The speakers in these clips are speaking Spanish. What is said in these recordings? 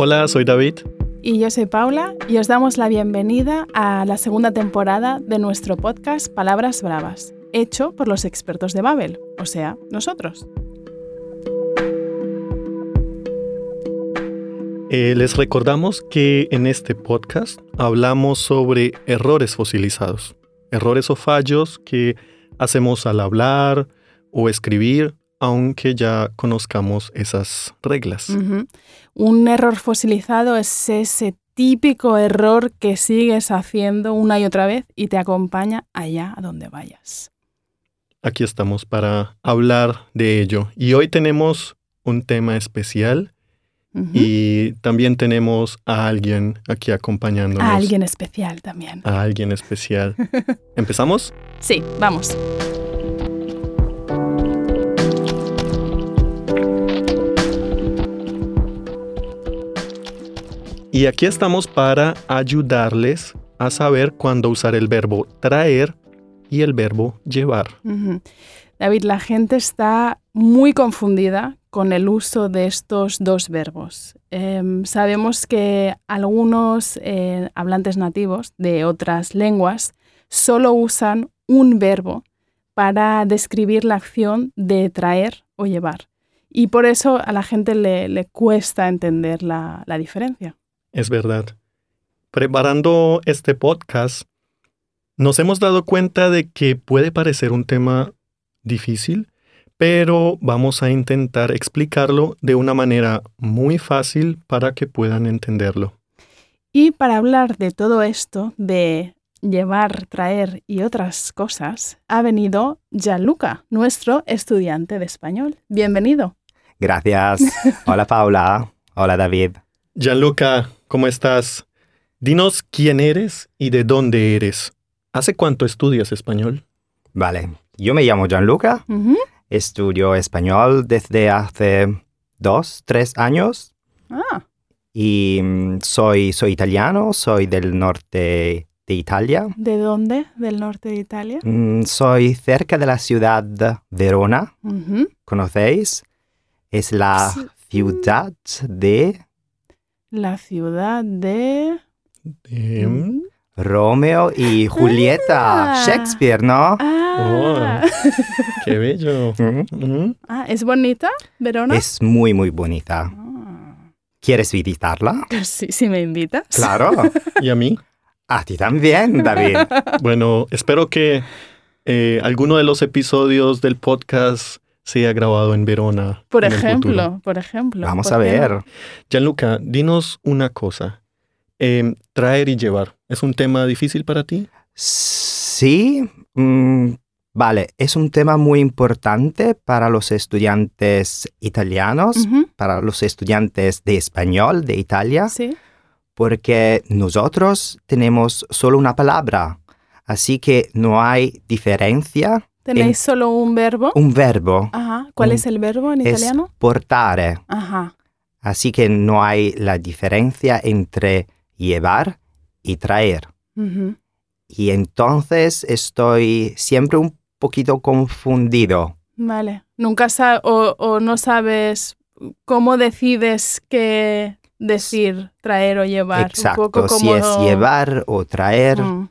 Hola, soy David. Y yo soy Paula y os damos la bienvenida a la segunda temporada de nuestro podcast Palabras Bravas, hecho por los expertos de Babel, o sea, nosotros. Eh, les recordamos que en este podcast hablamos sobre errores fosilizados, errores o fallos que hacemos al hablar o escribir, aunque ya conozcamos esas reglas. Un error fosilizado es ese típico error que sigues haciendo una y otra vez y te acompaña allá a donde vayas. Aquí estamos para hablar de ello. Y hoy tenemos un tema especial y también tenemos a alguien aquí acompañándonos. A alguien especial también. A alguien especial. ¿Empezamos? Sí, vamos. Y aquí estamos para ayudarles a saber cuándo usar el verbo traer y el verbo llevar. David, la gente está muy confundida con el uso de estos dos verbos. Em, sabemos que algunos eh, hablantes nativos de otras lenguas solo usan un verbo para describir la acción de traer o llevar. Y por eso a la gente le, cuesta entender la diferencia. Es verdad. Preparando este podcast, nos hemos dado cuenta de que puede parecer un tema difícil, pero vamos a intentar explicarlo de una manera muy fácil para que puedan entenderlo. Y para hablar de todo esto, de llevar, traer y otras cosas, ha venido Gianluca, nuestro estudiante de español. Bienvenido. Gracias. Hola Paula. Hola David. Gianluca, ¿cómo estás? Dinos quién eres y de dónde eres. ¿Hace cuánto estudias español? Vale, yo me llamo Gianluca, estudio español desde hace dos, tres años. Ah. Y mm, soy, soy italiano, soy del norte de Italia. ¿De dónde? ¿Del norte de Italia? Mm, soy cerca de la ciudad de Verona. ¿Conocéis? Es la ciudad de la ciudad de... Mm. Romeo y Julieta, ah. Shakespeare, ¿no? Ah. Oh, ¡Qué bello! Ah, ¿Es bonita, Verona? Es muy, muy bonita. Ah. ¿Quieres visitarla? Sí, si me invitas. Claro. ¿Y a mí? A ti también, David. bueno, espero que eh, alguno de los episodios del podcast ha grabado en Verona. Por ejemplo, por ejemplo. Vamos a ver. Gianluca, dinos una cosa. Em, traer y llevar, ¿es un tema difícil para ti? Sí, mm, vale, es un tema muy importante para los estudiantes italianos, para los estudiantes de español de Italia, sí. porque nosotros tenemos solo una palabra, así que no hay diferencia ¿Tenéis solo un verbo? Un verbo. Ajá. ¿Cuál es el verbo en italiano? portare. Ajá. Así que no hay la diferencia entre llevar y traer. Y entonces estoy siempre un poquito confundido. Vale. Nunca sabes o, no sabes cómo decides qué decir traer o llevar. Exacto. Si es llevar o traer. Mm.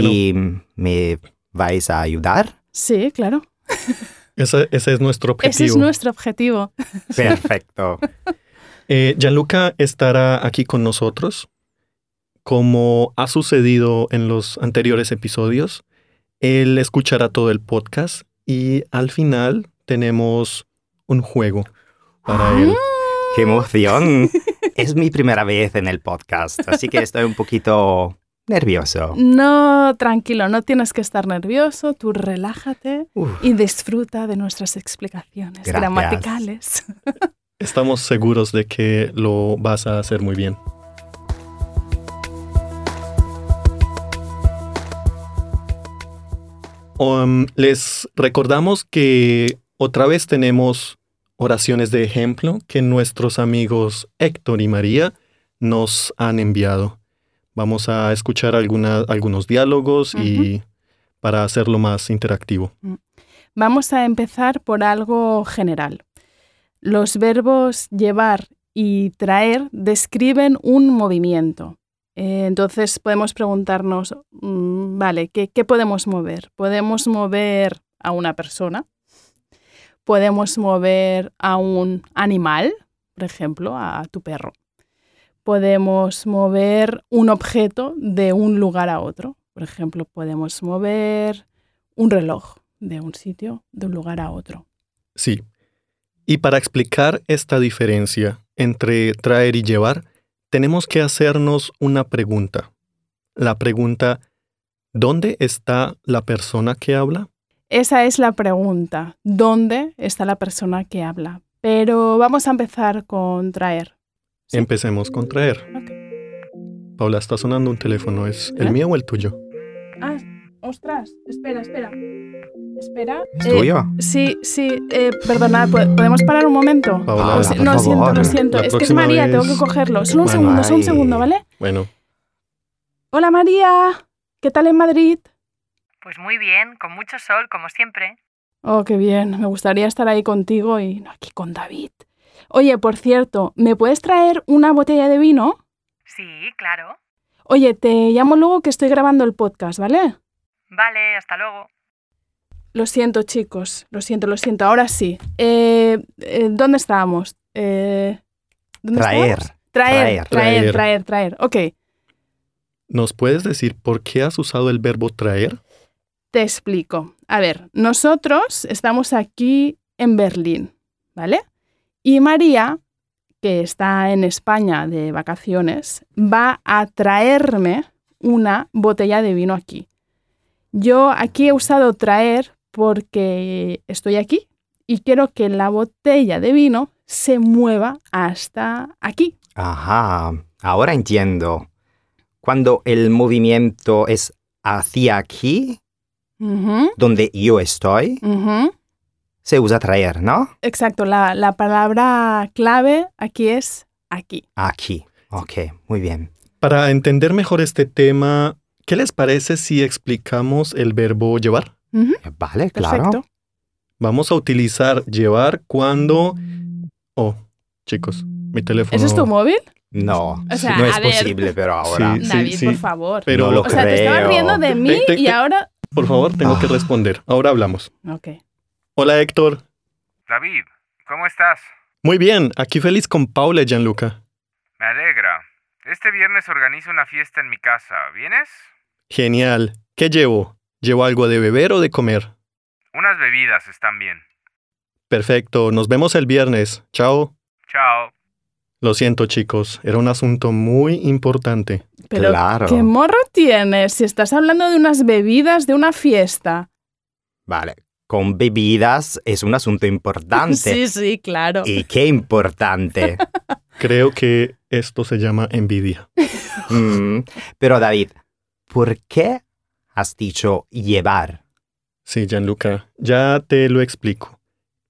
Y me ¿Vais a ayudar? Sí, claro. Ese, es nuestro objetivo. Ese es nuestro objetivo. Perfecto. eh, Gianluca estará aquí con nosotros. Como ha sucedido en los anteriores episodios, él escuchará todo el podcast y al final tenemos un juego para él. ¡Qué emoción! es mi primera vez en el podcast, así que estoy un poquito nervioso. No, tranquilo, no tienes que estar nervioso, tú relájate y disfruta de nuestras explicaciones gramaticales. Estamos seguros de que lo vas a hacer muy bien. Um, les recordamos que otra vez tenemos oraciones de ejemplo que nuestros amigos Héctor y María nos han enviado. Vamos a escuchar algunos diálogos y para hacerlo más interactivo. Mm. Vamos a empezar por algo general. Los verbos llevar y traer describen un movimiento. Eh, entonces podemos preguntarnos, mm, vale, ¿qué, ¿qué podemos mover? ¿Podemos mover a una persona? ¿Podemos mover a un animal? Por ejemplo, a tu perro. Podemos mover un objeto de un lugar a otro. Por ejemplo, podemos mover un reloj de un sitio, de un lugar a otro. Sí. Y para explicar esta diferencia entre traer y llevar, tenemos que hacernos una pregunta. La pregunta, ¿dónde está la persona que habla? Esa es la pregunta. ¿Dónde está la persona que habla? Pero vamos a empezar con traer. Empecemos con traer. Paula, está sonando un teléfono. ¿Es el mío o el tuyo? Ah, ostras, espera, espera. Espera. ¿Es Eh, tuyo? Sí, sí, eh, perdona, ¿po- ¿podemos parar un momento? Paula, Lo por no, siento, favor. lo siento. La Es que es María, tengo que cogerlo. Solo un Bueno, segundo, solo un segundo, ¿vale? Bueno, Hola María, ¿qué tal en Madrid? Pues muy bien, con mucho sol, como siempre. Oh, qué bien, me gustaría estar ahí contigo y no aquí con David. Oye, por cierto, ¿me puedes traer una botella de vino? Sí, claro. Oye, te llamo luego que estoy grabando el podcast, ¿vale? Vale, hasta luego. Lo siento, chicos, lo siento, lo siento. Ahora sí. Eh, eh, ¿Dónde estábamos? Eh, ¿dónde Traer. estábamos? Traer, Traer. traer, Traer. traer, traer. Ok, ¿nos puedes decir por qué has usado el verbo traer? te explico. A ver, nosotros estamos aquí en Berlín, ¿vale? Y María, que está en España de vacaciones, va a traerme una botella de vino aquí. Yo aquí he usado traer porque estoy aquí y quiero que la botella de vino se mueva hasta aquí. Ajá, ahora entiendo. Cuando el movimiento es hacia aquí, donde yo estoy. Se usa traer, ¿no? Exacto, la, la palabra clave aquí es aquí. Aquí. Ok, muy bien. Para entender mejor este tema, ¿qué les parece si explicamos el verbo llevar? Vale, claro. Perfecto. Vamos a utilizar llevar cuando... Oh, chicos, mi teléfono... ¿Ese es tu móvil? No, O sea, no es ver. posible, pero ahora. Sí, David, sí. por favor. Pero, No lo o sea, te estabas riendo de mí Te- te- y ahora... por favor, tengo que Ah. responder. Ahora hablamos. Ok. Hola, Héctor. David, ¿cómo estás? Muy bien, aquí feliz con Paula y Gianluca. Me alegra. Este viernes organizo una fiesta en mi casa. ¿Vienes? Genial. ¿Qué llevo? ¿Llevo algo de beber o de comer? Unas bebidas están bien. Perfecto, nos vemos el viernes. Chao. Chao. Lo siento, chicos, era un asunto muy importante. Pero, Claro. ¿qué morro tienes si estás hablando de unas bebidas de una fiesta? Vale, con bebidas es un asunto importante. Sí, sí, claro. Y qué importante. Creo que esto se llama envidia. Mm, Pero David, ¿por qué has dicho llevar? Sí, Gianluca, ya te lo explico.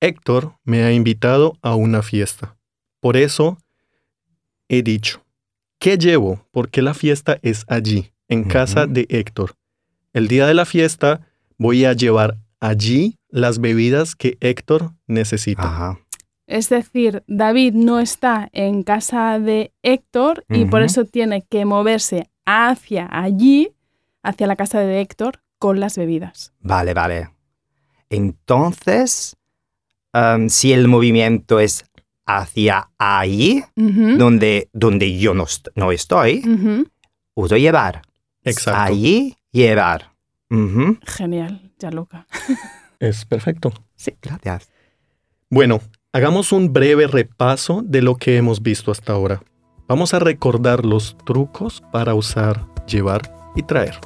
Héctor me ha invitado a una fiesta. Por eso he dicho, ¿qué llevo? Porque la fiesta es allí, en casa de Héctor. El día de la fiesta voy a llevar allí las bebidas que Héctor necesita. Ajá. Es decir, David no está en casa de Héctor y por eso tiene que moverse hacia allí, hacia la casa de Héctor, con las bebidas. Vale, vale. Entonces, si el movimiento es hacia Ujú, donde, donde yo no, est- no estoy, uso llevar. Exacto. Allí, llevar. Ujú. Gianluca. Es perfecto. Sí, gracias. Bueno, hagamos un breve repaso de lo que hemos visto hasta ahora. Vamos a recordar los trucos para usar, llevar y traer.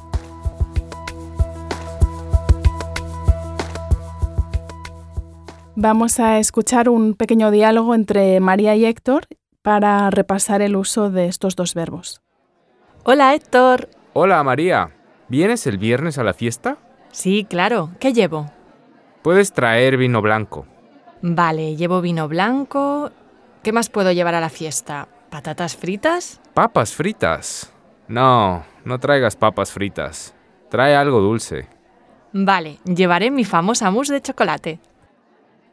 Vamos a escuchar un pequeño diálogo entre María y Héctor para repasar el uso de estos dos verbos. Hola Héctor. Hola María, ¿vienes el viernes a la fiesta? Sí, claro. ¿Qué llevo? Puedes traer vino blanco. Vale, llevo vino blanco. ¿Qué más puedo llevar a la fiesta? ¿Patatas fritas? Papas fritas. No, no traigas papas fritas. Trae algo dulce. Vale, llevaré mi famosa mousse de chocolate.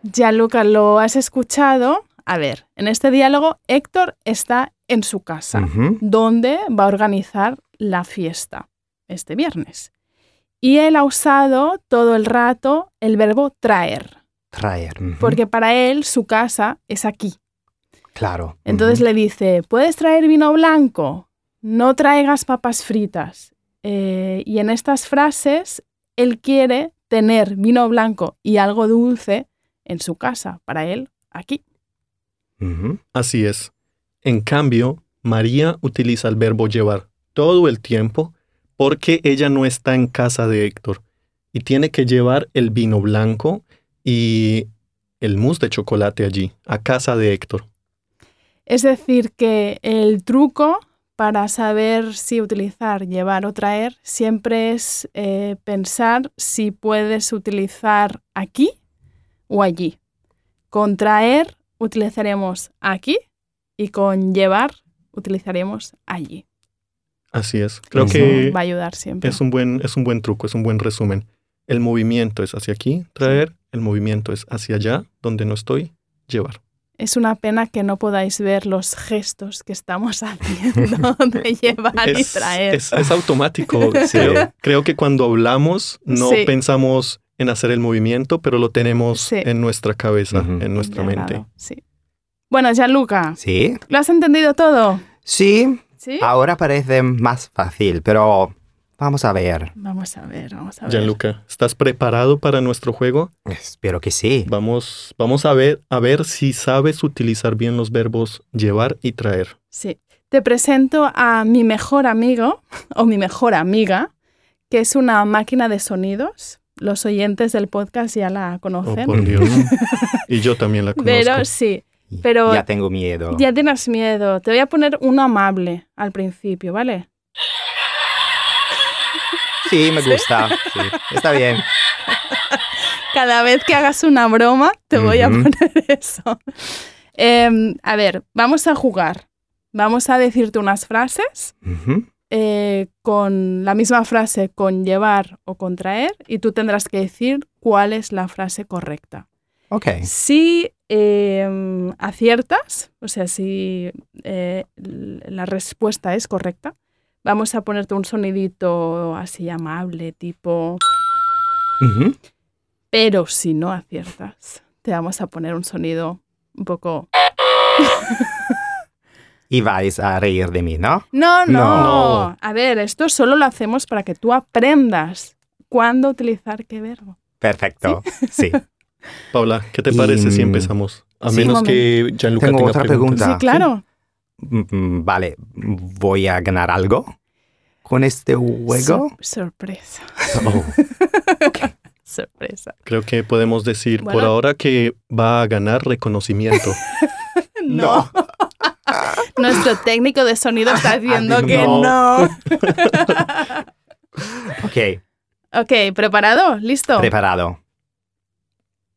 Gianluca, ¿lo has escuchado? a ver, en este diálogo Héctor está en su casa, Ujú. donde va a organizar la fiesta este viernes. Y él ha usado todo el rato el verbo traer, Traer. porque para él su casa es aquí. Claro. Entonces le dice, ¿puedes traer vino blanco? No traigas papas fritas. Eh, y en estas frases, él quiere tener vino blanco y algo dulce en su casa, para él, aquí. Así es. En cambio, María utiliza el verbo llevar todo el tiempo porque ella no está en casa de Héctor y tiene que llevar el vino blanco y el mousse de chocolate allí, a casa de Héctor. Es decir, que el truco para saber si utilizar, llevar o traer siempre es eh, pensar si puedes utilizar aquí o allí. Con traer utilizaremos aquí y con llevar utilizaremos allí. Así es. Creo que Va a ayudar siempre. es un, buen, es un buen truco, es un buen resumen. El movimiento es hacia aquí, traer, el movimiento es hacia allá, donde no estoy, llevar. Es una pena que no podáis ver los gestos que estamos haciendo de llevar y Es, traer. es- es automático. Sí. creo, creo que cuando hablamos no Sí. pensamos en hacer el movimiento, pero lo tenemos Sí. en nuestra cabeza, en nuestra mente. claro, sí. Bueno, Gianluca, Sí. ¿lo has entendido todo? Sí. ¿Sí? Ahora parece más fácil, pero vamos a ver. Vamos a ver, vamos a ver. Gianluca, ¿estás preparado para nuestro juego? Espero que sí. Vamos, vamos a ver, a ver si sabes utilizar bien los verbos llevar y traer. Sí. Te presento a mi mejor amigo o mi mejor amiga, que es una máquina de sonidos. Los oyentes del podcast ya la Oh, conocen. por Dios. y yo también la conozco. pero sí, pero- Ya tengo miedo. ya tienes miedo. Te voy a poner uno amable al principio, ¿vale? Sí, me gusta. Sí, Está bien. Cada vez que hagas una broma, te voy a poner eso. Em, a ver, vamos a jugar. Vamos a decirte unas frases eh, con la misma frase con llevar o con traer y tú tendrás que decir cuál es la frase correcta. Ok. Si em, aciertas, o sea, si eh, la respuesta es correcta, vamos a ponerte un sonidito así amable, tipo, pero si no aciertas, te vamos a poner un sonido un poco... Y vais a reír de mí, ¿no? No, no, No. A ver, esto solo lo hacemos para que tú aprendas cuándo utilizar qué verbo. Perfecto. Sí. Paula, ¿qué te parece si Y- empezamos? A Sí, menos que Gianluca Tengo tenga otra preguntas. pregunta. Sí, claro. Mm, Vale, ¿voy a ganar algo con este juego? Sor- sorpresa, Oh, sorpresa. Creo que podemos decir por ahora que va a ganar reconocimiento. No. Nuestro técnico de sonido está diciendo Ay, que no. no. Ok, Ok, ¿preparado? ¿Listo? preparado.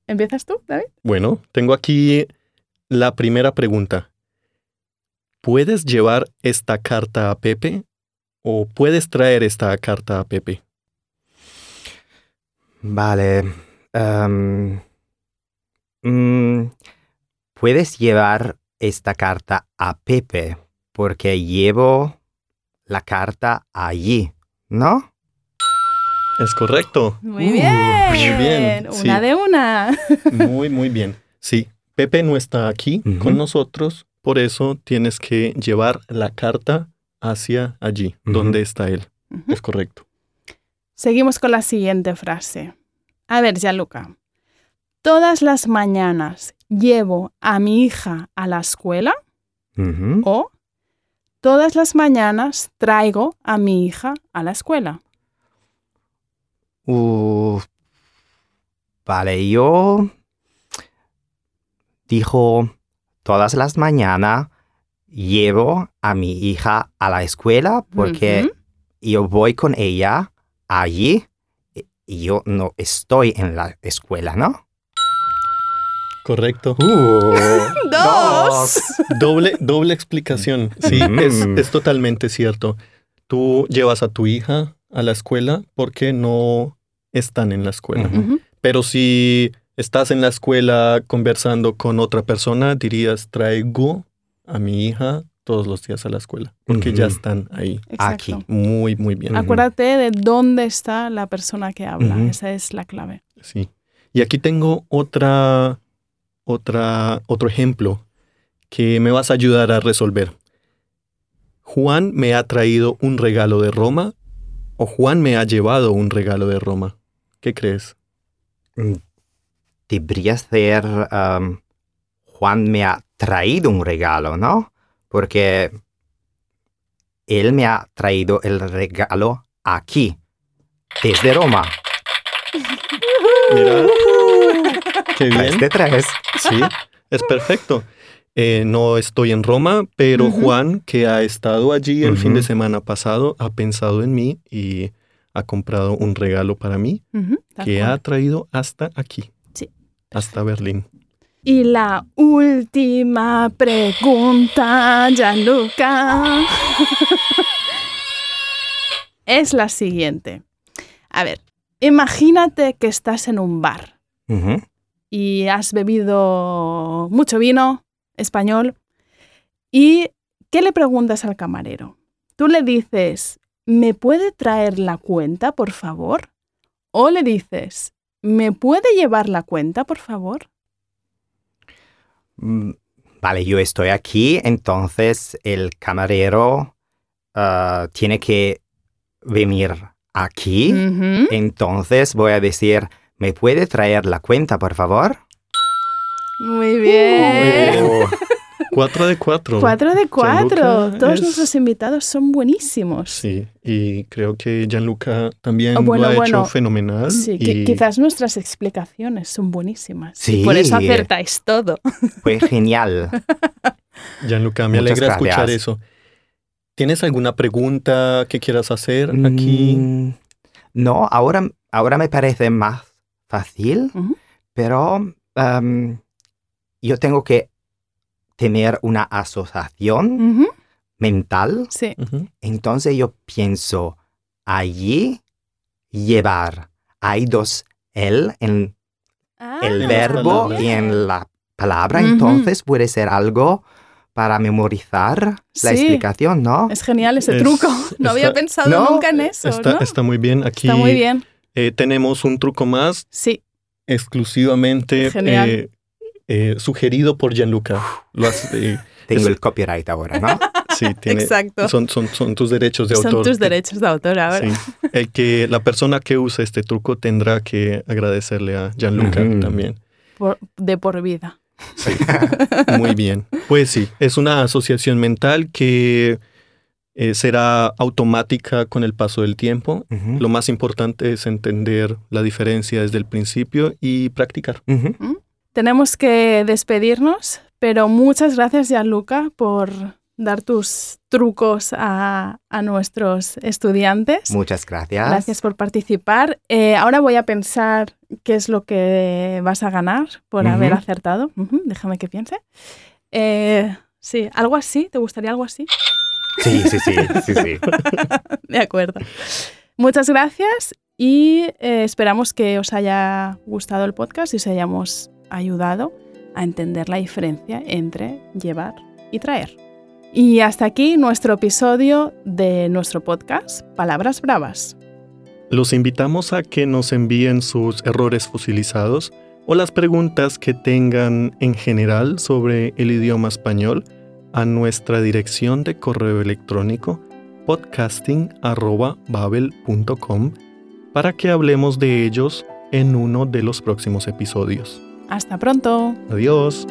¿Empiezas tú, David? Bueno, tengo aquí la primera pregunta. ¿Puedes llevar esta carta a Pepe o puedes traer esta carta a Pepe? Vale. em, mm, Puedes llevar esta carta a Pepe porque llevo la carta allí, ¿no? Es correcto. Muy Uh, bien. muy bien, sí. Una de una. Muy, muy bien. Sí, Pepe no está aquí con nosotros, por eso tienes que llevar la carta hacia allí, donde está él. Es correcto. Seguimos con la siguiente frase. A ver, Gianluca. Todas las mañanas llevo a mi hija a la escuela o todas las mañanas traigo a mi hija a la escuela. Uh, vale, yo dijo todas las mañanas llevo a mi hija a la escuela porque yo voy con ella allí y yo no estoy en la escuela, ¿no? Correcto. Uh, Dos. Doble, doble explicación. Sí, Mm. es, es totalmente cierto. Tú llevas a tu hija a la escuela porque no están en la escuela. Pero si estás en la escuela conversando con otra persona, dirías traigo a mi hija todos los días a la escuela, porque ya están ahí. Exacto. Aquí. Muy, muy bien. Acuérdate de dónde está la persona que habla. Esa es la clave. Sí. Y aquí tengo otra, otra, otro ejemplo que me vas a ayudar a resolver. Juan me ha traído un regalo de Roma o Juan me ha llevado un regalo de Roma. ¿Qué crees? Mm, Debería ser am, Juan me ha traído un regalo, ¿no? Porque él me ha traído el regalo aquí, desde Roma. Mira, qué Tres bien. de tres. Sí, es perfecto. Eh, no estoy en Roma, pero. Juan, que ha estado allí el fin de semana pasado, ha pensado en mí y ha comprado un regalo para mí que cual. ha traído hasta aquí. Sí, Hasta Berlín. Y la última pregunta, Gianluca, es la siguiente. A ver, imagínate que estás en un bar y has bebido mucho vino español y ¿qué le preguntas al camarero? Tú le dices, ¿me puede traer la cuenta, por favor? O le dices, ¿me puede llevar la cuenta, por favor? Mm, Vale, yo estoy aquí, entonces el camarero ah, tiene que venir aquí. Entonces voy a decir, ¿me puede traer la cuenta, por favor? Muy bien. bien. Cuatro de cuatro. Cuatro de cuatro. Gianluca Todos es- nuestros invitados son buenísimos. Sí, y creo que Gianluca también Oh, bueno, lo ha bueno. hecho fenomenal. Sí, y quizás nuestras explicaciones son buenísimas. Sí. Por eso acertáis todo. fue genial. Gianluca, me Muchas alegra escuchar eso. ¿Tienes alguna pregunta que quieras hacer aquí? Mm, No, ahora, ahora me parece más fácil, pero am, yo tengo que tener una asociación mental. Sí. Entonces yo pienso, allí llevar. Hay dos el en Ah, el verbo y en la palabra, entonces puede ser algo para memorizar la explicación, ¿no? Es genial ese Es- truco. No había pensado No, nunca en eso. Está, ¿no? está muy bien. Aquí Está muy bien. eh, tenemos un truco más Sí. exclusivamente Genial. eh, eh, sugerido por Gianluca. Lo has- eh, Tengo es- el copyright ahora, ¿no? sí, tiene- Exacto. son, son, son tus derechos de Son autor. tus derechos de autor ahora. Sí. El que la persona que use este truco tendrá que agradecerle a Gianluca también. Por- de por vida. Muy bien. Pues sí, es una asociación mental que eh, será automática con el paso del tiempo. Lo más importante es entender la diferencia desde el principio y practicar. Ujú. Tenemos que despedirnos, pero muchas gracias, Gianluca, por dar tus trucos a, a nuestros estudiantes. Muchas gracias. Gracias por participar. Eh, ahora voy a pensar qué es lo que vas a ganar por haber acertado. Déjame que piense. Eh, sí, algo así. ¿Te gustaría algo así? Sí, sí, sí, sí, sí. De acuerdo. Muchas gracias y eh, esperamos que os haya gustado el podcast y os hayamos ayudado a entender la diferencia entre llevar y traer. Y hasta aquí nuestro episodio de nuestro podcast Palabras Bravas. Los invitamos a que nos envíen sus errores fosilizados o las preguntas que tengan en general sobre el idioma español a nuestra dirección de correo electrónico podcasting@babel.com para que hablemos de ellos en uno de los próximos episodios. Hasta pronto. Adiós.